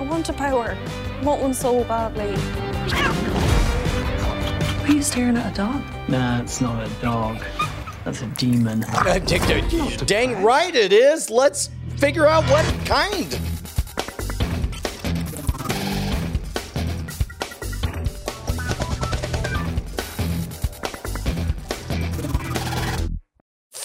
I want a power. I want one so badly. Are you staring at a dog? Nah, it's not a dog. That's a demon. D- d- dang right it is. Let's figure out what kind.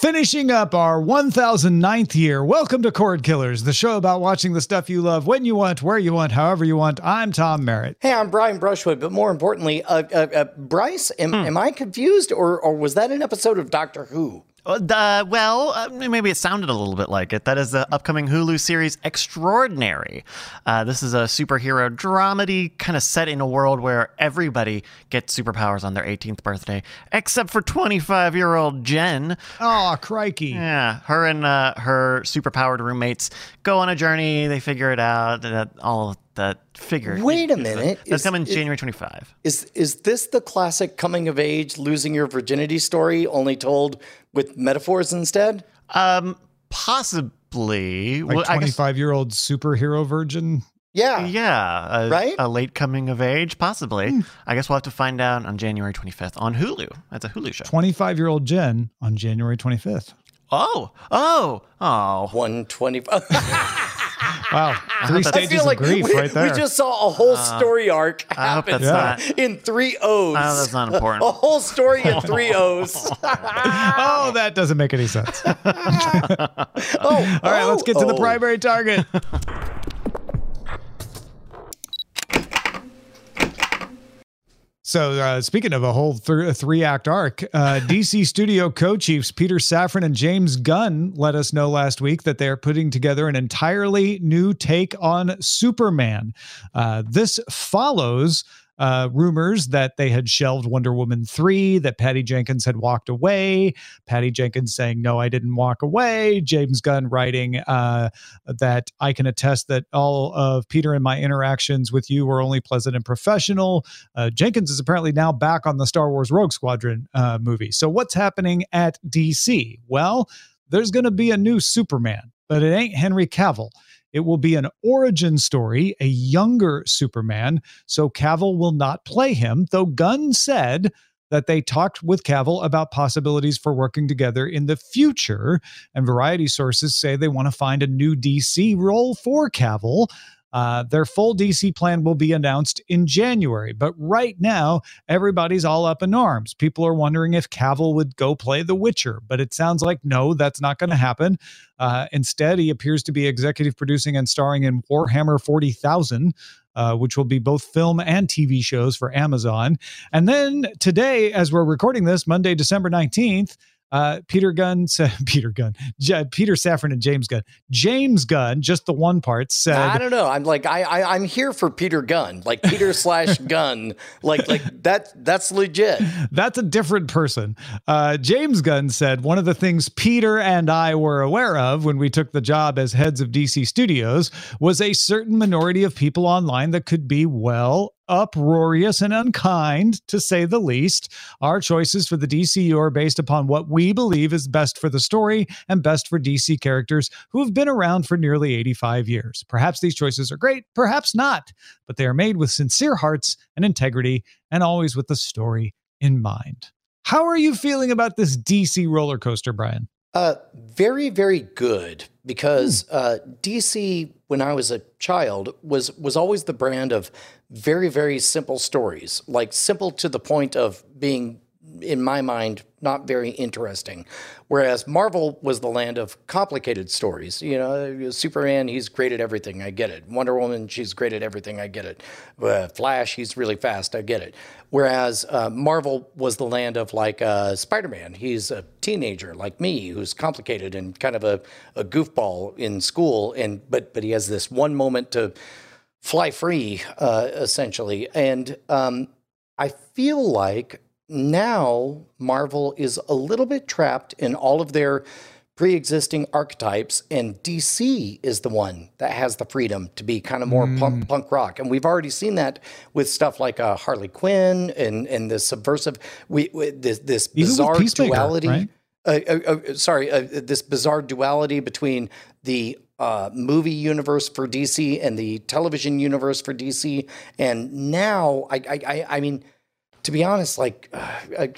Finishing up our 1009th year. Welcome to Cord Killers, the show about watching the stuff you love when you want, where you want, however you want. I'm Tom Merritt. Hey, I'm Brian Brushwood, but more importantly, uh, uh, uh, Bryce, am, am I confused or, or was that an episode of Doctor Who? Uh, uh, well, uh, maybe it sounded a little bit like it. That is the upcoming Hulu series Extraordinary. Uh, this is a superhero dramedy kind of set in a world where everybody gets superpowers on their 18th birthday, except for 25 year old Jen. Oh, crikey. Yeah, her and uh, her superpowered roommates go on a journey. They figure it out. That all that figure. Wait a minute. That's Is- coming is- January 25. Is is this the classic coming of age, losing your virginity story, only told with metaphors instead? Um, possibly. Like Well, I guess- 25 year old superhero virgin. Yeah. Yeah, a, Right? A late coming of age, possibly. I guess we'll have to find out on January 25th on Hulu. That's a Hulu show. 25 year old Jen on January 25th. Oh, oh, oh. 125. Wow. Three I stages feel of like grief we, right there. we just saw a whole uh, story arc happen that's not. in three O's. Oh, that's not important. A whole story in three O's. oh, that doesn't make any sense. oh, All right, let's get to the oh. primary target. So, uh, speaking of a whole th- three act arc, uh, DC studio co chiefs Peter Safran and James Gunn let us know last week that they are putting together an entirely new take on Superman. Uh, this follows. Uh, rumors that they had shelved Wonder Woman 3, that Patty Jenkins had walked away. Patty Jenkins saying, No, I didn't walk away. James Gunn writing uh, that I can attest that all of Peter and my interactions with you were only pleasant and professional. Uh, Jenkins is apparently now back on the Star Wars Rogue Squadron uh, movie. So, what's happening at DC? Well, there's going to be a new Superman, but it ain't Henry Cavill. It will be an origin story, a younger Superman. So, Cavill will not play him, though Gunn said that they talked with Cavill about possibilities for working together in the future. And variety sources say they want to find a new DC role for Cavill. Uh, their full DC plan will be announced in January. But right now, everybody's all up in arms. People are wondering if Cavill would go play The Witcher, but it sounds like no, that's not going to happen. Uh, instead, he appears to be executive producing and starring in Warhammer 40,000. Uh, which will be both film and TV shows for Amazon. And then today, as we're recording this, Monday, December 19th, uh, Peter Gunn said, Peter Gunn, J- Peter Safran and James Gunn, James Gunn, just the one part said, I don't know. I'm like I, I I'm here for Peter Gunn, like Peter slash Gunn, like like that. That's legit. That's a different person. Uh, James Gunn said one of the things Peter and I were aware of when we took the job as heads of DC Studios was a certain minority of people online that could be, well, uproarious and unkind, to say the least. Our choices for the DCU are based upon what we believe is best for the story and best for DC characters who have been around for nearly 85 years. Perhaps these choices are great, perhaps not, but they are made with sincere hearts and integrity and always with the story in mind. How are you feeling about this DC roller coaster, Brian? Uh, very, very good because uh, DC, when I was a child, was was always the brand of very, very simple stories, like simple to the point of being, in my mind, not very interesting. Whereas Marvel was the land of complicated stories. You know, Superman, he's great at everything. I get it. Wonder Woman, she's great at everything. I get it. Uh, Flash, he's really fast. I get it. Whereas uh, Marvel was the land of like uh, Spider Man. He's a teenager like me who's complicated and kind of a, a goofball in school. And but but he has this one moment to fly free, uh, essentially. And um, I feel like now Marvel is a little bit trapped in all of their pre-existing archetypes and DC is the one that has the freedom to be kind of more punk, punk rock and we've already seen that with stuff like uh, Harley Quinn and and the subversive we, we this this bizarre duality right? uh, uh, uh, sorry, uh, this bizarre duality between the uh, movie universe for DC and the television universe for DC. And now, I, I, I, I mean, to be honest, like uh,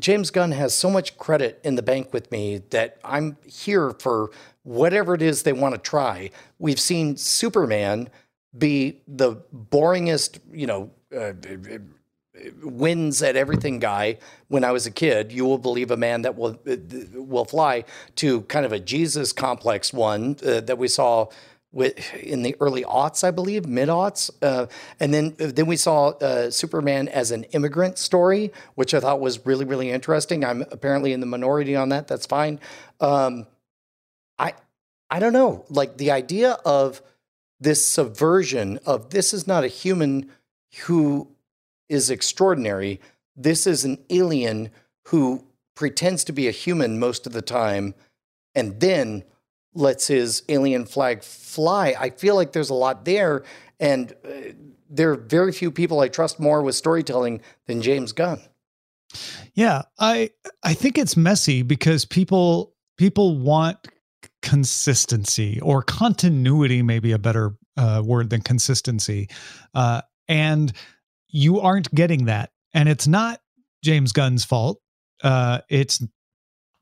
James Gunn has so much credit in the bank with me that I'm here for whatever it is they want to try. We've seen Superman be the boringest, you know, uh, wins at everything guy when I was a kid. You will believe a man that will will fly to kind of a Jesus complex one uh, that we saw in the early aughts, I believe, mid aughts, uh, and then then we saw uh, Superman as an immigrant story, which I thought was really really interesting. I'm apparently in the minority on that. That's fine. Um, I I don't know, like the idea of this subversion of this is not a human who is extraordinary. This is an alien who pretends to be a human most of the time and then lets his alien flag fly. I feel like there's a lot there. And uh, there are very few people I trust more with storytelling than James Gunn. Yeah, I I think it's messy because people people want consistency or continuity, maybe a better uh, word than consistency, uh, and you aren't getting that. And it's not James Gunn's fault. Uh, it's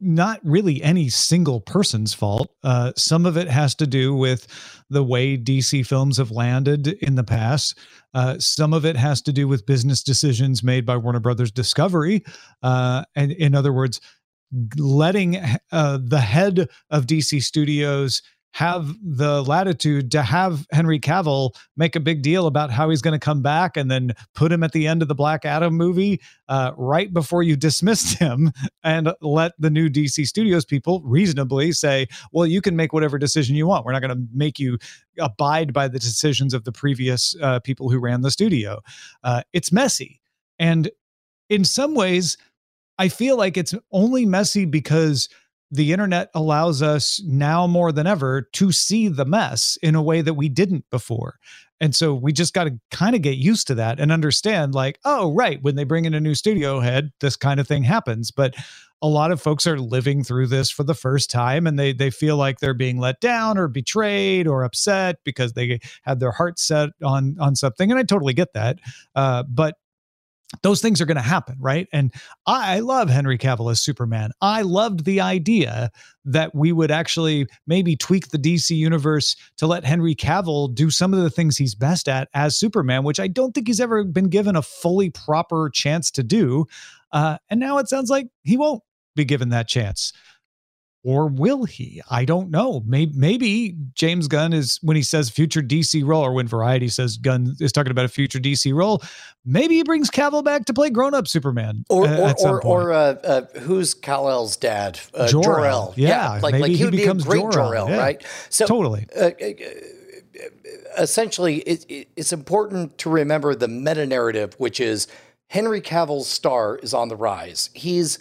not really any single person's fault. Uh, some of it has to do with the way DC films have landed in the past. Uh, some of it has to do with business decisions made by Warner Brothers Discovery. Uh, and in other words, letting uh, the head of DC Studios have the latitude to have Henry Cavill make a big deal about how he's going to come back and then put him at the end of the Black Adam movie uh, right before you dismissed him and let the new DC Studios people reasonably say, well, you can make whatever decision you want. We're not going to make you abide by the decisions of the previous uh, people who ran the studio. Uh, it's messy. And in some ways, I feel like it's only messy because the internet allows us now more than ever to see the mess in a way that we didn't before. And so we just got to kind of get used to that and understand like, oh, right, when they bring in a new studio head, this kind of thing happens. But a lot of folks are living through this for the first time and they they feel like they're being let down or betrayed or upset because they had their heart set on on something and I totally get that. Uh, but those things are going to happen, right? And I love Henry Cavill as Superman. I loved the idea that we would actually maybe tweak the DC universe to let Henry Cavill do some of the things he's best at as Superman, which I don't think he's ever been given a fully proper chance to do. Uh, and now it sounds like he won't be given that chance or will he? I don't know. Maybe, maybe James Gunn is when he says future DC role, or when Variety says Gunn is talking about a future DC role. Maybe he brings Cavill back to play grown up Superman, or or or, or uh, uh, who's Kal-El's dad? Uh, Jor-El. Jor-El. Yeah, yeah, like like he, he would be a great Jor-El, Jor-El yeah. right? So totally. Uh, uh, essentially, it, it, it's important to remember the meta narrative, which is Henry Cavill's star is on the rise. He's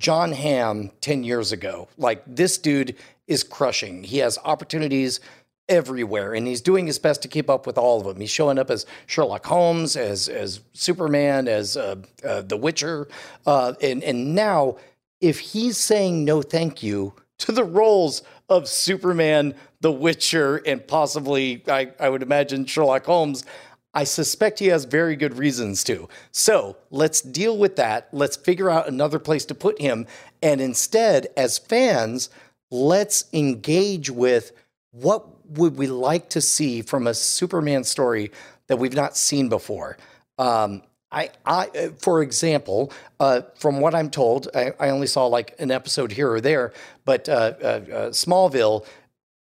Jon Hamm 10 years ago. Like this dude is crushing. He has opportunities everywhere and he's doing his best to keep up with all of them. He's showing up as Sherlock Holmes, as as Superman, as uh, uh, The Witcher. Uh, and, and now, if he's saying no thank you to the roles of Superman, The Witcher, and possibly, I, I would imagine, Sherlock Holmes, I suspect he has very good reasons to. So let's deal with that. Let's figure out another place to put him. And instead, as fans, let's engage with what would we like to see from a Superman story that we've not seen before. Um, I, I, for example, uh, from what I'm told, I, I, only saw like an episode here or there, but uh, uh, uh Smallville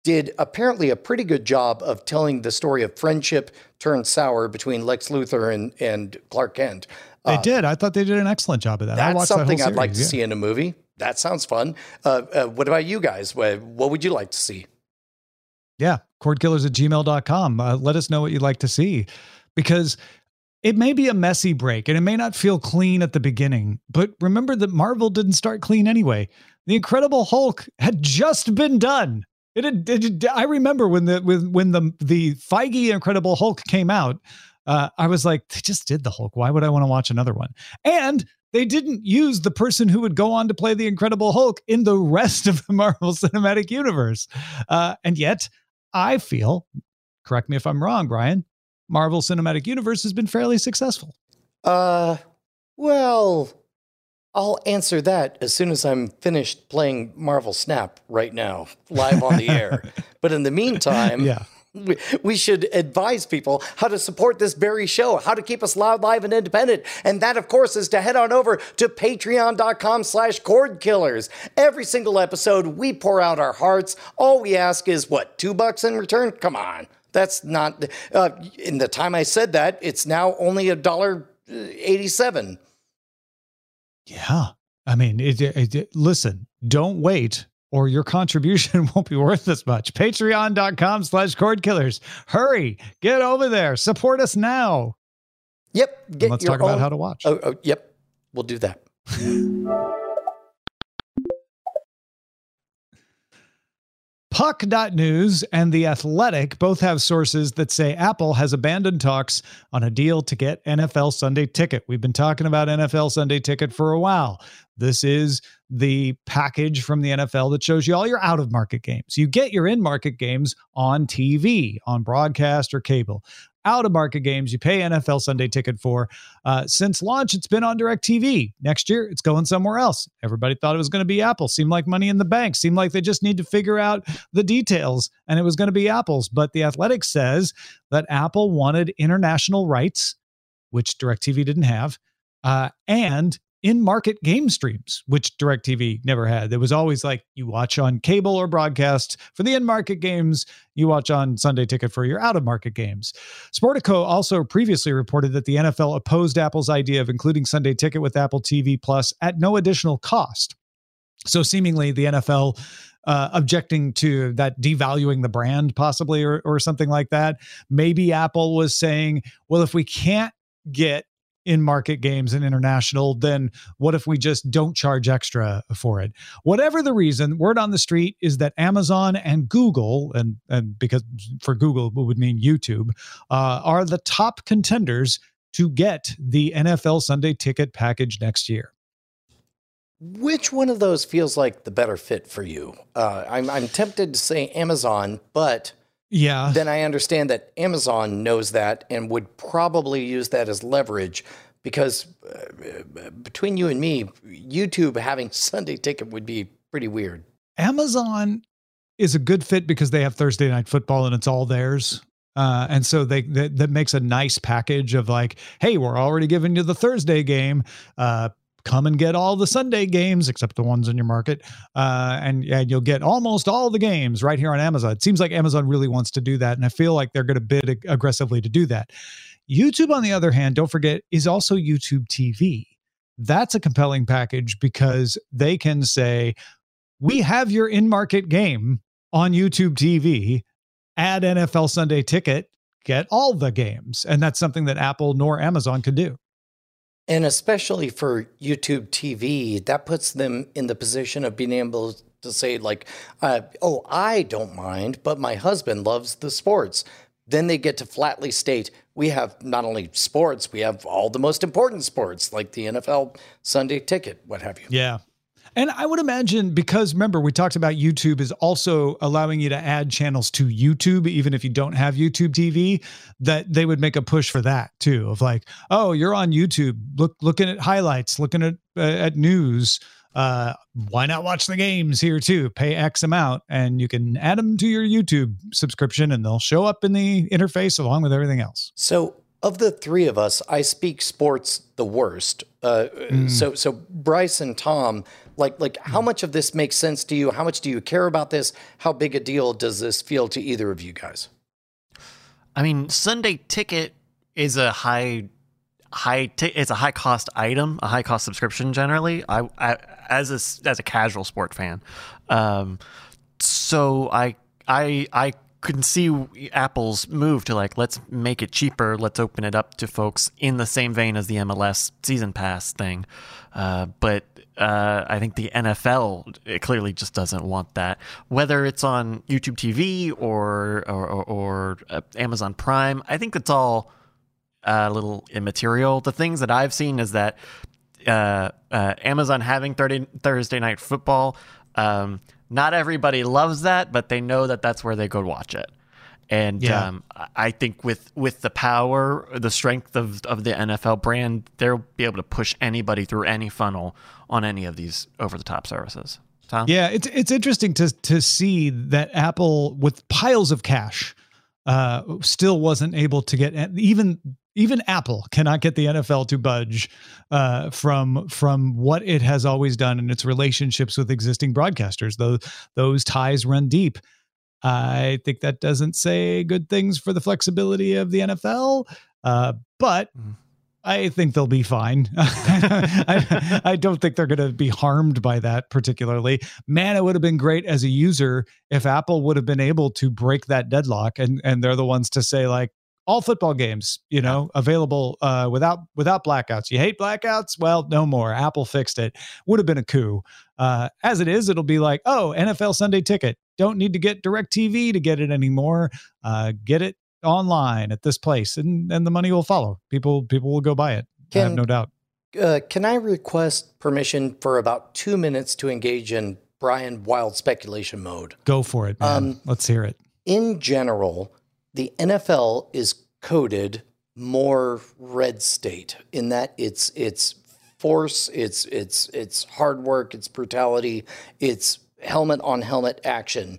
did apparently a pretty good job of telling the story of friendship turned sour between Lex Luthor and, and Clark Kent. They uh, did. I thought they did an excellent job of that. That's something that I'd like to yeah. see in a movie. That sounds fun. Uh, uh, what about you guys? What, what would you like to see? Yeah, cordkillers at gmail.com. Uh, let us know what you'd like to see because it may be a messy break and it may not feel clean at the beginning, but remember that Marvel didn't start clean anyway. The Incredible Hulk had just been done. It, it, it, I remember when the when when the the Feige Incredible Hulk came out, uh, I was like, they just did the Hulk. Why would I want to watch another one? And they didn't use the person who would go on to play the Incredible Hulk in the rest of the Marvel Cinematic Universe. Uh, and yet, I feel, correct me if I'm wrong, Brian, Marvel Cinematic Universe has been fairly successful. Uh, well, I'll answer that as soon as I'm finished playing Marvel Snap right now, live on the air. But in the meantime, Yeah. we, we should advise people how to support this very show, how to keep us loud, live, and independent. And that, of course, is to head on over to patreon.com slash cord killers. Every single episode, we pour out our hearts. All we ask is, what, two bucks in return? Come on. That's not, uh, in the time I said that, it's now only a dollar uh, 87. Yeah. I mean, it, it, it- listen, don't wait or your contribution won't be worth as much. Patreon.com slash cord killers. Hurry, get over there. Support us now. Yep. Get let's talk about how to watch. Oh, oh, yep. We'll do that. Puck.news and The Athletic both have sources that say Apple has abandoned talks on a deal to get NFL Sunday Ticket. We've been talking about NFL Sunday Ticket for a while. This is the package from the NFL that shows you all your out of market games. You get your in market games on TV, on broadcast or cable. Out of market games, you pay NFL Sunday Ticket for. Uh, since launch, it's been on DirecTV. Next year, it's going somewhere else. Everybody thought it was going to be Apple. Seemed like money in the bank. Seemed like they just need to figure out the details, and it was going to be Apple's. But the Athletic says that Apple wanted international rights, which DirecTV didn't have, uh, and in market game streams, which DirecTV never had. It was always like you watch on cable or broadcast for the in market games, you watch on Sunday Ticket for your out of market games. Sportico also previously reported that the NFL opposed Apple's idea of including Sunday Ticket with Apple TV Plus at no additional cost. So seemingly the NFL uh, objecting to that devaluing the brand, possibly, or, or something like that. Maybe Apple was saying, well, if we can't get in market games and international, then what if we just don't charge extra for it? Whatever the reason, word on the street is that Amazon and Google, and, and because for Google it would mean YouTube, uh, are the top contenders to get the NFL Sunday ticket package next year. Which one of those feels like the better fit for you? Uh, I'm, I'm tempted to say Amazon, but Yeah. then I understand that Amazon knows that and would probably use that as leverage because uh, between you and me, YouTube having Sunday ticket would be pretty weird. Amazon is a good fit because they have Thursday night football and it's all theirs. Uh, and so they that, that makes a nice package of like, hey, we're already giving you the Thursday game. Uh, come and get all the Sunday games except the ones in your market, uh, and and you'll get almost all the games right here on Amazon. It seems like Amazon really wants to do that, and I feel like they're going to bid ag- aggressively to do that. YouTube, on the other hand, don't forget, is also YouTube TV. That's a compelling package because they can say, we have your in market game on YouTube TV. Add NFL Sunday ticket, get all the games. And that's something that Apple nor Amazon could do. And especially for YouTube TV, that puts them in the position of being able to say, like, uh, oh, I don't mind, but my husband loves the sports. Then they get to flatly state, we have not only sports, we have all the most important sports, like the NFL Sunday ticket, what have you. Yeah. And I would imagine because remember, we talked about YouTube is also allowing you to add channels to YouTube, even if you don't have YouTube TV, that they would make a push for that too. Of like, oh, you're on YouTube, look looking at highlights, looking at uh, at news. Uh, why not watch the games here too? Pay X amount, and you can add them to your YouTube subscription, and they'll show up in the interface along with everything else. So, of the three of us, I speak sports the worst. Uh, So, so Bryce and Tom, like, like, how much of this makes sense to you? How much do you care about this? How big a deal does this feel to either of you guys? I mean, Sunday ticket is a high high t- it's a high cost item, a high cost subscription generally. I, I as a as a casual sport fan. Um so I I I can see Apple's move to like let's make it cheaper, let's open it up to folks in the same vein as the MLS season pass thing. Uh, but uh, I think the NFL clearly just doesn't want that. Whether it's on YouTube TV or or, or, or uh, Amazon Prime, I think it's all a little immaterial. The things that I've seen is that uh, uh, Amazon having 30, Thursday night football. Um, not everybody loves that, but they know that that's where they go watch it. And Yeah. um, I- think with with the power, the strength of, of the NFL brand, they'll be able to push anybody through any funnel on any of these over the top services. Tom? Yeah, it's it's interesting to to see that Apple with piles of cash uh still wasn't able to get even even Apple cannot get the NFL to budge uh from from what it has always done in its relationships with existing broadcasters. Those those ties run deep. I think that doesn't say good things for the flexibility of the NFL. Uh, but Mhm. I think they'll be fine. I, I don't think they're going to be harmed by that particularly. Man, it would have been great as a user if Apple would have been able to break that deadlock, and and they're the ones to say like all football games, you know, available uh, without without blackouts. You hate blackouts? Well, no more. Apple fixed it. Would have been a coup. Uh, as it is, it'll be like, oh, NFL Sunday ticket. Don't need to get Direct TV to get it anymore. Uh, get it online at this place, and and the money will follow. People people will go buy it. I have no doubt. Uh, can I request permission for about two minutes to engage in Brian Wild speculation mode? Go for it, man. Um, Let's hear it. In general, the NFL is coded more red state in that it's it's force, it's it's it's hard work, it's brutality, it's helmet on helmet action.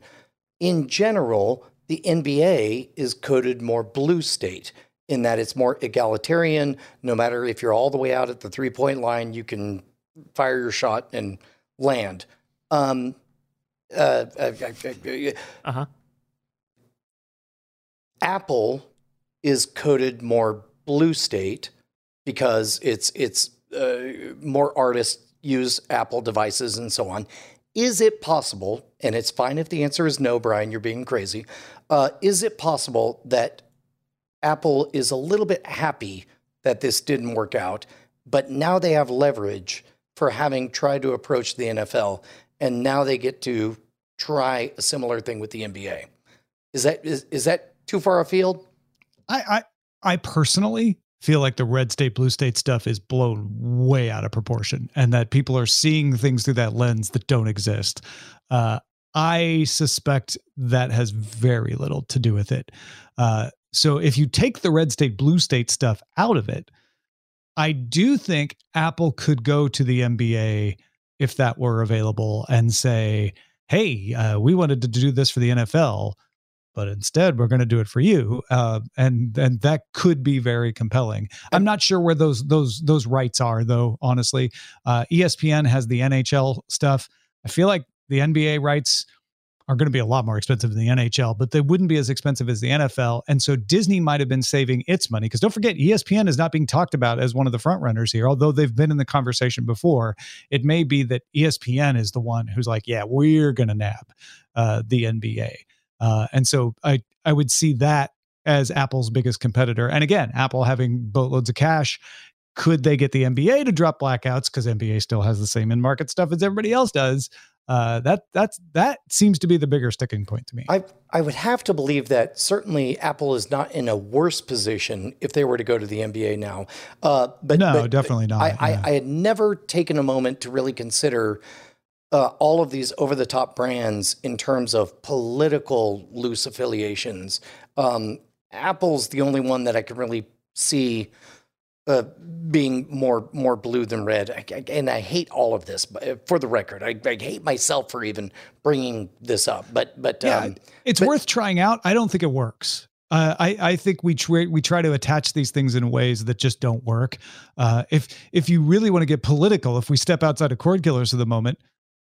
In general, the NBA is coded more blue state in that it's more egalitarian. No matter if you're all the way out at the three point line, you can fire your shot and land. Um, uh, uh, uh, Uh-huh. Apple is coded more blue state because it's it's uh, more artists use Apple devices and so on. Is it possible, and it's fine if the answer is no, Brian, you're being crazy. Uh, is it possible that Apple is a little bit happy that this didn't work out, but now they have leverage for having tried to approach the NFL, and now they get to try a similar thing with the NBA? Is that is, is that too far afield? I, I I personally feel like the red state blue state stuff is blown way out of proportion and that people are seeing things through that lens that don't exist. Uh, i suspect that has very little to do with it. Uh, so if you take the red state blue state stuff out of it i do think apple could go to the nba if that were available and say hey uh, we wanted to do this for the nfl but instead we're going to do it for you uh, and and that could be very compelling. I'm not sure where those those those rights are though honestly. Uh, espn has the nhl stuff. I feel like the nba rights are going to be a lot more expensive than the nhl but they wouldn't be as expensive as the nfl and so disney might have been saving its money because don't forget espn is not being talked about as one of the front runners here although they've been in the conversation before. It may be that espn is the one who's like yeah we're going to nab uh, the nba uh, and so I I would see that as Apple's biggest competitor. And again, Apple having boatloads of cash, could they get the NBA to drop blackouts because NBA still has the same in market stuff as everybody else does? Uh, that that's that seems to be the bigger sticking point to me. I I would have to believe that certainly Apple is not in a worse position if they were to go to the NBA now. Uh, but No, but definitely not, I, I. I had never taken a moment to really consider uh, all of these over the top brands in terms of political loose affiliations. Um, Apple's the only one that I can really see uh, being more more blue than red. I, I- and I hate all of this. But uh, for the record, I, I hate myself for even bringing this up. But but yeah, um, it's but- worth trying out. I don't think it works. Uh, I I think we try we try to attach these things in ways that just don't work. Uh, if if you really want to get political, if we step outside of cord killers for the moment,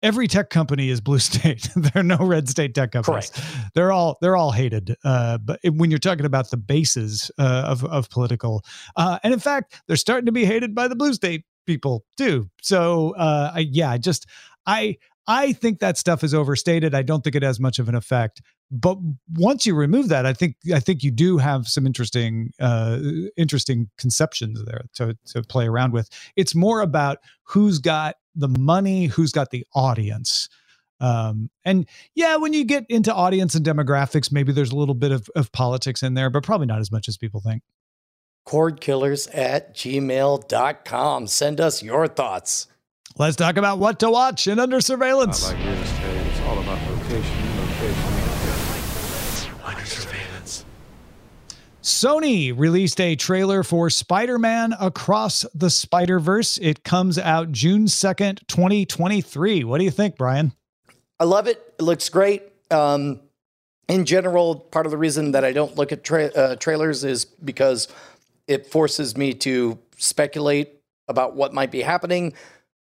every tech company is blue state. there are no red state tech companies. They're all they're all hated. Uh, but when you're talking about the bases uh, of of political, uh, and in fact, they're starting to be hated by the blue state people too. So uh, I, yeah, just I I think that stuff is overstated. I don't think it has much of an effect. But once you remove that, I think I think you do have some interesting uh, interesting conceptions there to to play around with. It's more about who's got the money, who's got the audience. Um, and yeah, when you get into audience and demographics, maybe there's a little bit of, of politics in there, but probably not as much as people think. cordkillers at gmail.com. Send us your thoughts. Let's talk about what to watch and under surveillance. Like Dennis tell it's all about location, location, Under surveillance. Sony released a trailer for Spider Man Across the Spider Verse. It comes out June 2nd, 2023. What do you think, Brian? I love it. It looks great. Um, in general, part of the reason that I don't look at tra- uh, trailers is because it forces me to speculate about what might be happening,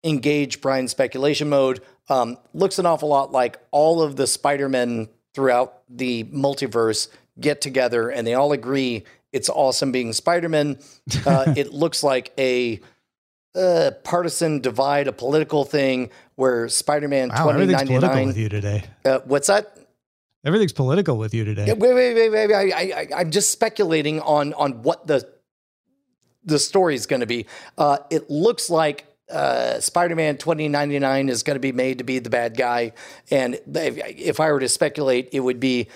engage Brian's speculation mode. Um, looks an awful lot like all of the Spider Men throughout the multiverse get together and they all agree it's awesome being Spider Man. Uh, it looks like a uh, partisan divide, a political thing where Spider Man Wow, everything's political 2099. with you today. Uh, what's that? Everything's political with you today. Yeah, wait, wait, wait, wait. wait. I, I, I'm just speculating on on what the the story is going to be. Uh, it looks like uh, Spider-Man 2099 is going to be made to be the bad guy, and if, if I were to speculate, it would be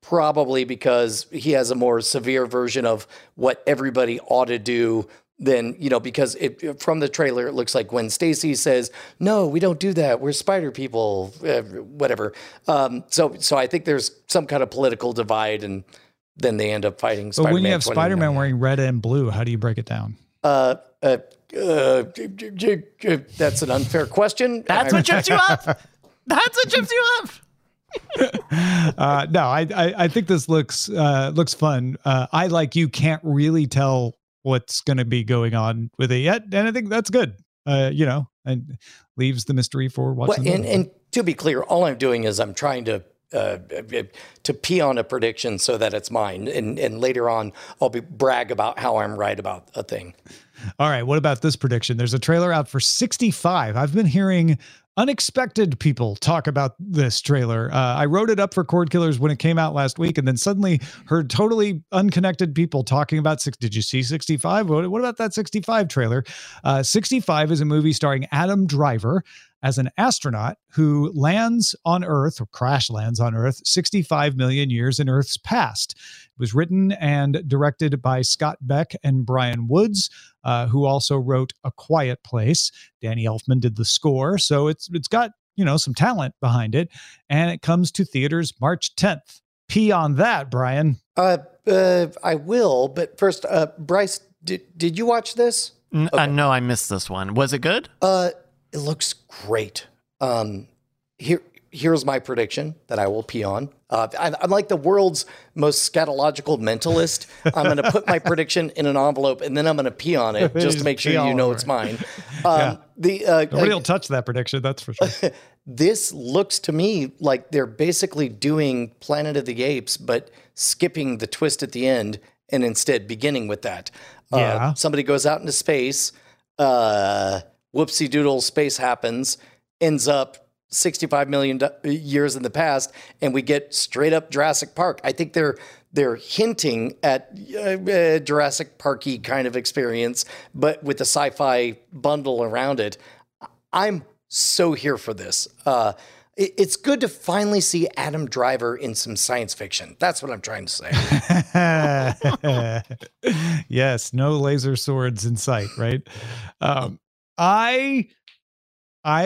probably because he has a more severe version of what everybody ought to do than you know because it from the trailer it looks like when Stacy says no we don't do that. We're spider people uh, whatever. Um, so so I think there's some kind of political divide and then they end up fighting but Spider-Man when you have Spider Man wearing red and blue, how do you break it down? uh, uh, uh, that's an unfair question That's I- what trips you up. That's what trips you up. uh, no, I, I I think this looks uh, looks fun. Uh, I like you can't really tell what's going to be going on with it yet, and I think that's good. Uh, you know, and leaves the mystery for Well, watching. and, and to be clear, all I'm doing is I'm trying to uh, to pee on a prediction so that it's mine, and and later on I'll be brag about how I'm right about a thing. All right, what about this prediction? There's a trailer out for 65. I've been hearing unexpected people talk about this trailer. Uh, I wrote it up for Cord Killers when it came out last week, and then suddenly heard totally unconnected people talking about six. Did you see 65? What, what about that 65 trailer? Uh, 65 is a movie starring Adam Driver as an astronaut who lands on Earth or crash lands on Earth 65 million years in Earth's past. It was written and directed by Scott Beck and Bryan Woods, uh, who also wrote A Quiet Place. Danny Elfman did the score, so it's it's got you know some talent behind it, and it comes to theaters March 10th. Pee on that, Brian. Uh, uh, I will, but first, uh, Bryce, did did you watch this? N- uh, no, I missed this one. Was it good? Uh, it looks great. Um, here, here's my prediction that I will pee on. Uh, I, I'm like the world's most scatological mentalist. I'm going to put my prediction in an envelope and then I'm going to pee on it just to make sure you know it's it. mine. Um, The uh, Nobody will touch that prediction, that's for sure. this looks to me like they're basically doing Planet of the Apes, but skipping the twist at the end and instead beginning with that. Uh, Yeah. somebody goes out into space, uh, whoopsie doodle, space happens, ends up 65 million years in the past, and we get straight up Jurassic Park. I think they're they're hinting at uh, uh, Jurassic Parky kind of experience, but with the sci-fi bundle around it. I'm so here for this. Uh, it- it's good to finally see Adam Driver in some science fiction. That's what I'm trying to say. yes, no laser swords in sight, right? Um, I I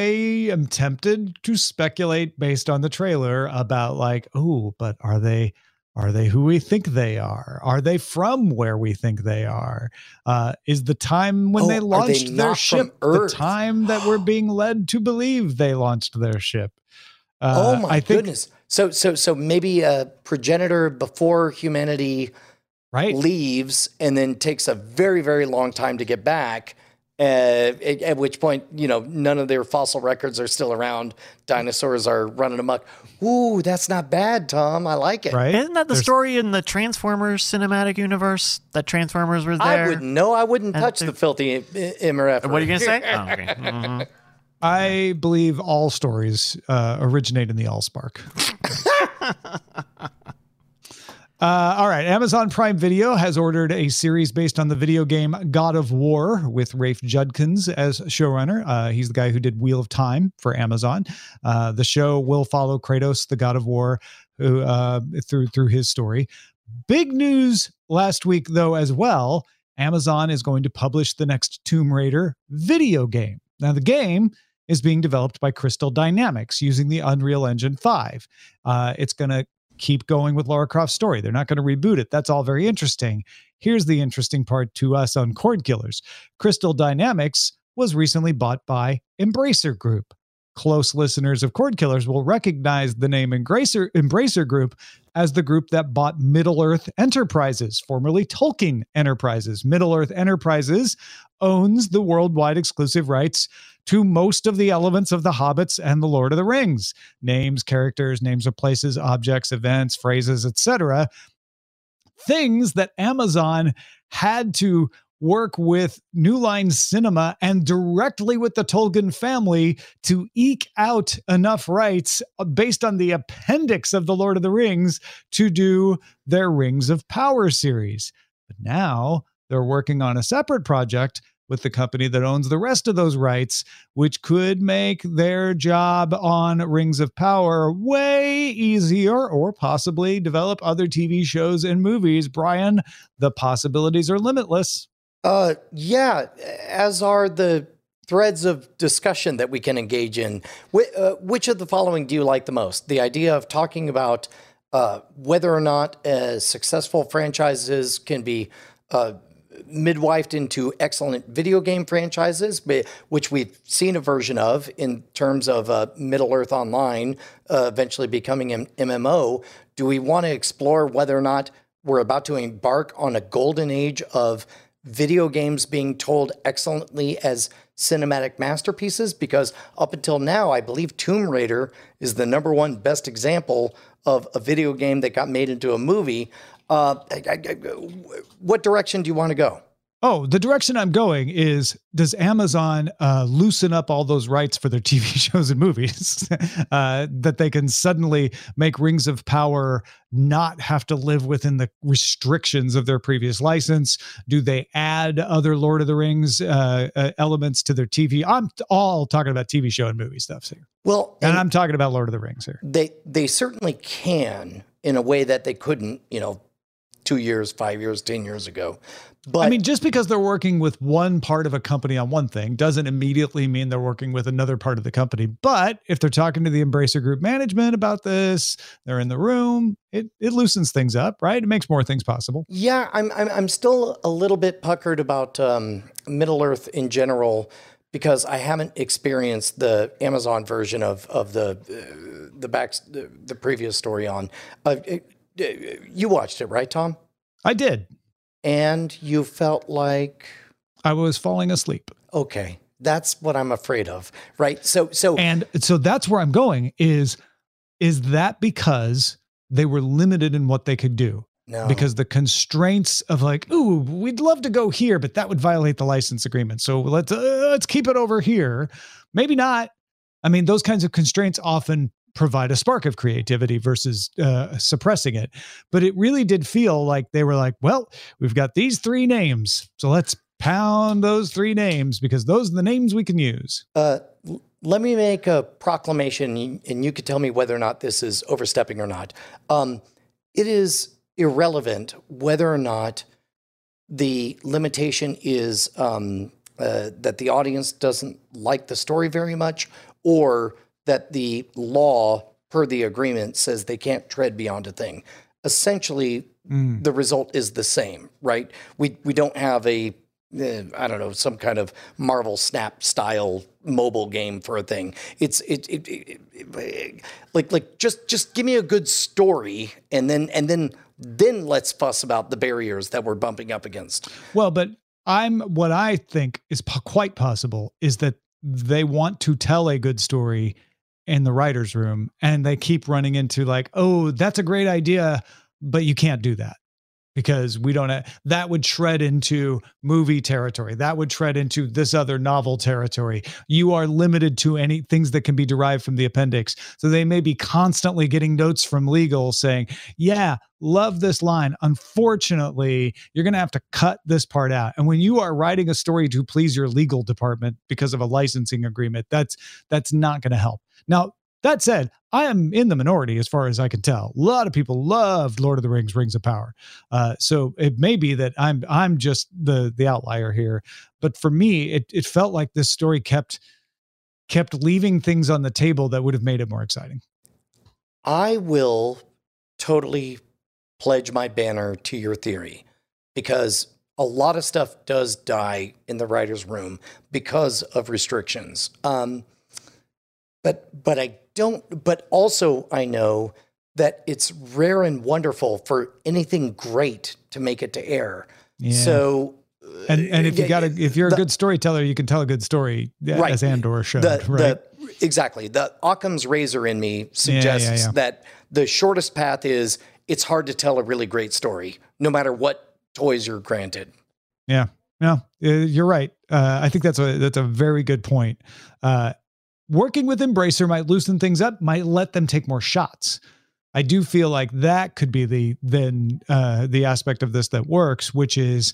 am tempted to speculate based on the trailer about like, oh, but are they are they who we think they are? Are they from where we think they are? Uh, is the time when Oh, they are they launched their ship the time that we're being led to believe they launched their ship? Uh, oh my I think, goodness. So so so maybe a progenitor before humanity right? leaves and then takes a very very long time to get back. Uh, at, at which point, you know, none of their fossil records are still around. Dinosaurs are running amok. Ooh, that's not bad, Tom. I like it. Right? Isn't that the There's- story in the Transformers cinematic universe? That Transformers were there. I wouldn't know. I wouldn't And touch the- the filthy MRF. What are you gonna say? Oh, okay. Mhm. I believe all stories uh, originate in the Allspark. Uh, all right. Amazon Prime Video has ordered a series based on the video game God of War with Rafe Judkins as showrunner. Uh, he's the guy who did Wheel of Time for Amazon. Uh, the show will follow Kratos, the God of War, who, uh, through through his story. Big news last week, though, as well. Amazon is going to publish the next Tomb Raider video game. Now, the game is being developed by Crystal Dynamics using the Unreal Engine 5. Uh, it's going to keep going with Lara Croft's story. They're not going to reboot it. That's all very interesting. Here's the interesting part to us on Cord Killers Crystal Dynamics was recently bought by Embracer Group. Close listeners of Cord Killers will recognize the name Embracer, Embracer Group as the group that bought Middle Earth Enterprises, formerly Tolkien Enterprises. Middle Earth Enterprises owns the worldwide exclusive rights to most of the elements of The Hobbits and The Lord of the Rings names, characters, names of places, objects, events, phrases, etc. Things that Amazon had to work with New Line Cinema and directly with the Tolkien family to eke out enough rights uh, based on the appendix of The Lord of the Rings to do their Rings of Power series. But now they're working on a separate project with the company that owns the rest of those rights, which could make their job on Rings of Power way easier or possibly develop other TV shows and movies. Brian, the possibilities are limitless. Uh, yeah, as are the threads of discussion that we can engage in. Wh- uh, which of the following do you like the most? The idea of talking about uh, whether or not uh, successful franchises can be uh, midwifed into excellent video game franchises, which we've seen a version of in terms of uh, Middle Earth Online uh, eventually becoming an MMO. Do we want to explore whether or not we're about to embark on a golden age of video games being told excellently as cinematic masterpieces? Because up until now, I believe Tomb Raider is the number one best example of a video game that got made into a movie. Uh, I, I, what direction do you want to go? Oh, the direction I'm going is does Amazon uh, loosen up all those rights for their TV shows and movies uh, that they can suddenly make Rings of Power not have to live within the restrictions of their previous license? Do they add other Lord of the Rings uh, uh elements to their TV? I'm all talking about TV show and movie stuff here. Well, and, and I'm talking about Lord of the Rings here. They they certainly can in a way that they couldn't, you know, two years, five years, 10 years ago. But I mean, just because they're working with one part of a company on one thing doesn't immediately mean they're working with another part of the company. But if they're talking to the Embracer Group management about this, they're in the room, it, it loosens things up, right? It makes more things possible. Yeah, I'm, I'm, I'm still a little bit puckered about um, Middle Earth in general because I haven't experienced the Amazon version of, of the, uh, the back, the, the previous story on. Uh, it, you watched it, right, Tom? I did. And you felt like I was falling asleep. Okay. That's what I'm afraid of. Right? So so And so that's where I'm going is is that because they were limited in what they could do? No. Because the constraints of like, ooh, we'd love to go here, but that would violate the license agreement. So let's uh, let's keep it over here. Maybe not. I mean, those kinds of constraints often provide a spark of creativity versus uh, suppressing it. But it really did feel like they were like, well, we've got these three names. So let's pound those three names because those are the names we can use. Uh, let me make a proclamation, and you could tell me whether or not this is overstepping or not. Um, it is irrelevant whether or not the limitation is um, uh, that the audience doesn't like the story very much or that the law per the agreement says they can't tread beyond a thing. Essentially, mm. the result is the same, right? We we don't have a uh, I don't know some kind of Marvel Snap style mobile game for a thing. It's it, it, it, it, like like just just give me a good story and then and then then let's fuss about the barriers that we're bumping up against. Well, but I'm what I think is po- quite possible is that they want to tell a good story in the writer's room and they keep running into like, oh, that's a great idea, but you can't do that because we don't have, that would tread into movie territory. That would tread into this other novel territory. You are limited to any things that can be derived from the appendix. So they may be constantly getting notes from legal saying yeah love this line. Unfortunately you're going to have to cut this part out. And when you are writing a story to please your legal department because of a licensing agreement that's that's not going to help. Now That said, I am in the minority as far as I can tell. A lot of people loved Lord of the Rings: Rings of Power, uh, so it may be that I'm I'm just the the outlier here. But for me, it it felt like this story kept kept leaving things on the table that would have made it more exciting. I will totally pledge my banner to your theory because a lot of stuff does die in the writer's room because of restrictions. Um, but but I don't. But also I know that it's rare and wonderful for anything great to make it to air. Yeah. So And and if you got a if you're a the- good storyteller, you can tell a good story yeah, Right. as Andor showed, the, right? the exactly the Occam's razor in me suggests yeah. that the shortest path is it's hard to tell a really great story, no matter what toys you're granted. Yeah, no, uh, you're right. Uh, I think that's a that's a very good point. Uh, working with Embracer might loosen things up, might let them take more shots. I do feel like that could be the then uh, the aspect of this that works, which is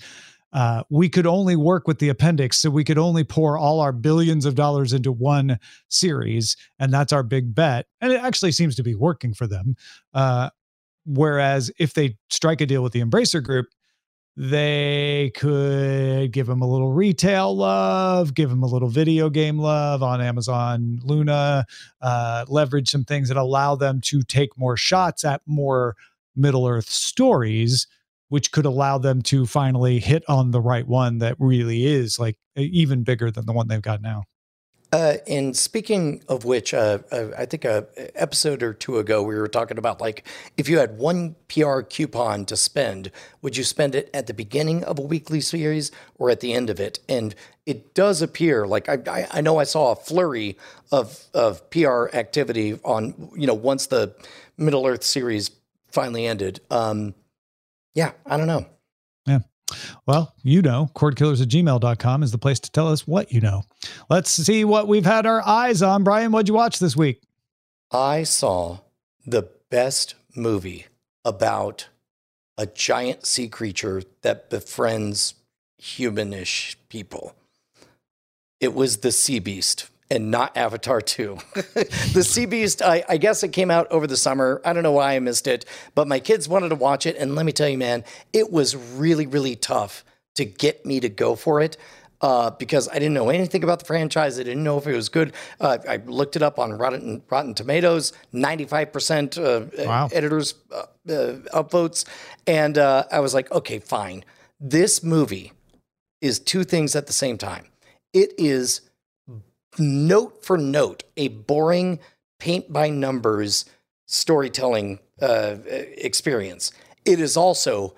uh, we could only work with the appendix, so we could only pour all our billions of dollars into one series, and that's our big bet. And it actually seems to be working for them. Uh, whereas if they strike a deal with the Embracer Group, they could give them a little retail love, give them a little video game love on Amazon Luna, uh, leverage some things that allow them to take more shots at more Middle Earth stories, which could allow them to finally hit on the right one that really is like even bigger than the one they've got now. Uh, and speaking of which, uh, uh, I think a episode or two ago we were talking about like if you had one PR coupon to spend, would you spend it at the beginning of a weekly series or at the end of it? And it does appear like I, I, I know I saw a flurry of of PR activity on you know once the Middle Earth series finally ended. Um, yeah, I don't know. Well, you know, cordkillers at gmail.com is the place to tell us what you know. Let's see what we've had our eyes on. Brian, what'd you watch this week? I saw the best movie about a giant sea creature that befriends humanish people. It was the Sea Beast and not Avatar 2. the Sea Beast, I, I guess it came out over the summer. I don't know why I missed it, but my kids wanted to watch it. And let me tell you, man, it was really, really tough to get me to go for it. Uh, because I didn't know anything about the franchise. I didn't know if it was good. Uh, I looked it up on Rotten, Rotten Tomatoes, 95% uh, Wow. editors uh, uh, upvotes. And uh, I was like, okay, fine. This movie is two things at the same time. It is note for note a boring paint by numbers storytelling uh, experience. It is also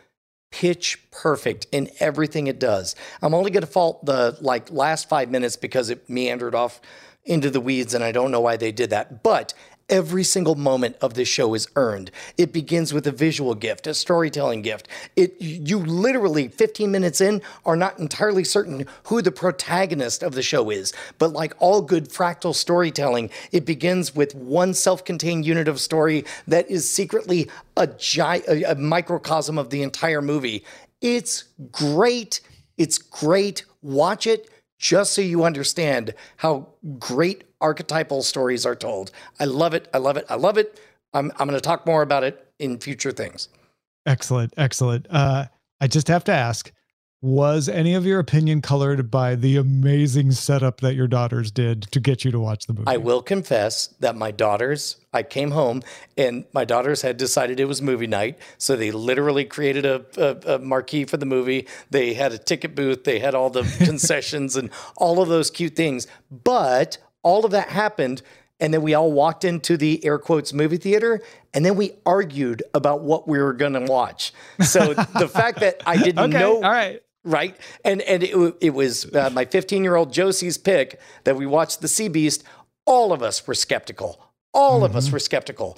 pitch perfect in everything it does. I'm only going to fault the like last five minutes because it meandered off into the weeds, and I don't know why they did that. But every single moment of this show is earned. It begins with a visual gift, a storytelling gift. It you literally 15 minutes in are not entirely certain who the protagonist of the show is, but like all good fractal storytelling, it begins with one self-contained unit of story that is secretly a a, a microcosm of the entire movie. It's great. It's great. Watch it just so you understand how great archetypal stories are told. I love it. I love it. I love it. I'm, I'm going to talk more about it in future things. Excellent. Excellent. Uh, I just have to ask was any of your opinion colored by the amazing setup that your daughters did to get you to watch the movie? I will confess that my daughters, I came home and my daughters had decided it was movie night. So they literally created a, a, a marquee for the movie. They had a ticket booth, they had all the concessions and all of those cute things. But all of that happened. And then we all walked into the air quotes movie theater and then we argued about what we were going to watch. So the fact that I didn't okay. know All right. right? And and it, it was uh, my 15 year old Josie's pick that we watched the Sea Beast. All of us were skeptical. All of us were skeptical.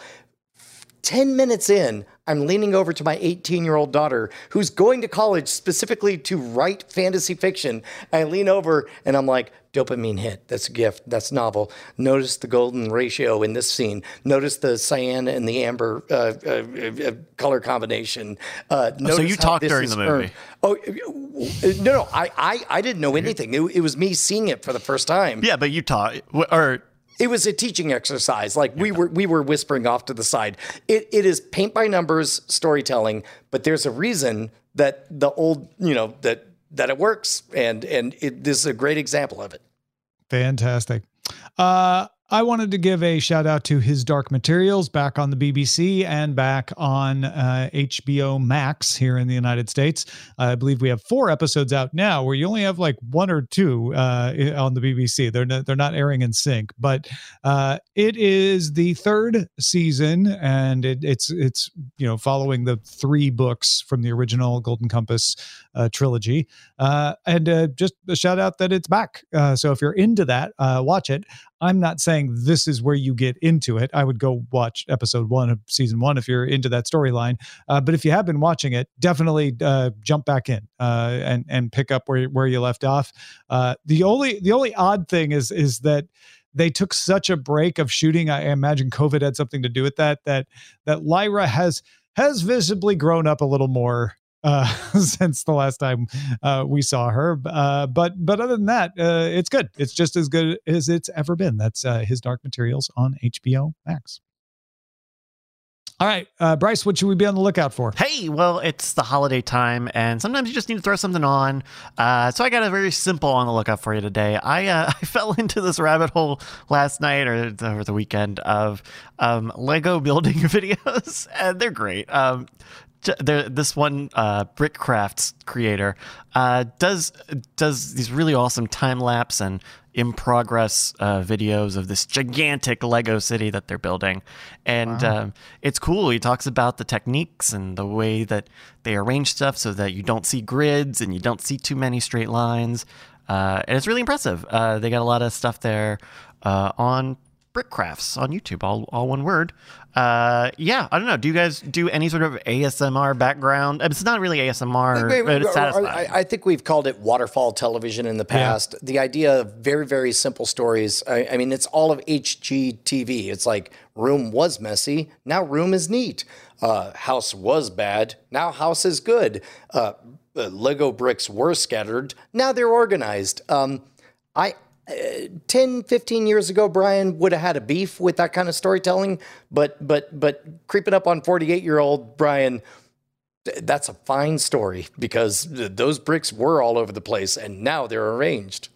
10 minutes in, I'm leaning over to my 18 year old daughter who's going to college specifically to write fantasy fiction. I lean over and I'm like, dopamine hit. That's a gift. That's novel. Notice the golden ratio in this scene. Notice the cyan and the amber uh, uh, uh, color combination. Uh, so you talked during the movie? earned. Oh no, no, I, I, I didn't know anything. It, it was me seeing it for the first time. Yeah, but you taught, or It was a teaching exercise. Like we were we were whispering off to the side. It it is paint by numbers storytelling, but there's a reason that the old you know that that it works, and and it, this is a great example of it. Fantastic. Uh, I wanted to give a shout out to His Dark Materials back on the BBC and back on uh, HBO Max here in the United States. I believe we have four episodes out now where you only have like one or two uh, on the BBC. They're not, they're not airing in sync, but uh, it is the third season and it, it's it's you know following the three books from the original Golden Compass trilogy. Uh, and uh, just a shout out that it's back. Uh, so if you're into that, uh, watch it. I'm not saying this is where you get into it. I would go watch episode one of season one if you're into that storyline. Uh, but if you have been watching it, definitely uh, jump back in uh, and and pick up where where you left off. Uh, the only the only odd thing is is that they took such a break of shooting. I imagine COVID had something to do with that. That that Lyra has has visibly grown up a little more uh, since the last time uh, we saw her. Uh, but but other than that, uh, it's good. It's just as good as it's ever been. That's uh, his Dark Materials on HBO Max. All right, uh, Bryce, what should we be on the lookout for? Hey, well, it's the holiday time, and sometimes you just need to throw something on. Uh, so I got a very simple on the lookout for you today. I uh, I fell into this rabbit hole last night or over the weekend of um, Lego building videos, and they're great. Um, there, this one uh, Brickcrafts creator uh, does does these really awesome time lapse and in progress uh, videos of this gigantic Lego city that they're building, and um, it's cool. He talks about the techniques and the way that they arrange stuff so that you don't see grids and you don't see too many straight lines, uh, and it's really impressive. Uh, they got a lot of stuff there uh, on Brickcrafts on YouTube, all all one word. Uh, yeah, I don't know. Do you guys do any sort of ASMR background? It's not really ASMR, but it's satisfying. I, I think we've called it waterfall television in the past. The idea of very, very simple stories. I, I mean, it's all of HGTV. It's like room was messy, now room is neat. Uh, house was bad, now house is good. Uh, uh, Lego bricks were scattered, now they're organized. Um, I. Uh, 10 15 years ago brian would have had a beef with that kind of storytelling but but but creeping up on 48 year old brian th- that's a fine story because th- those bricks were all over the place and now they're arranged.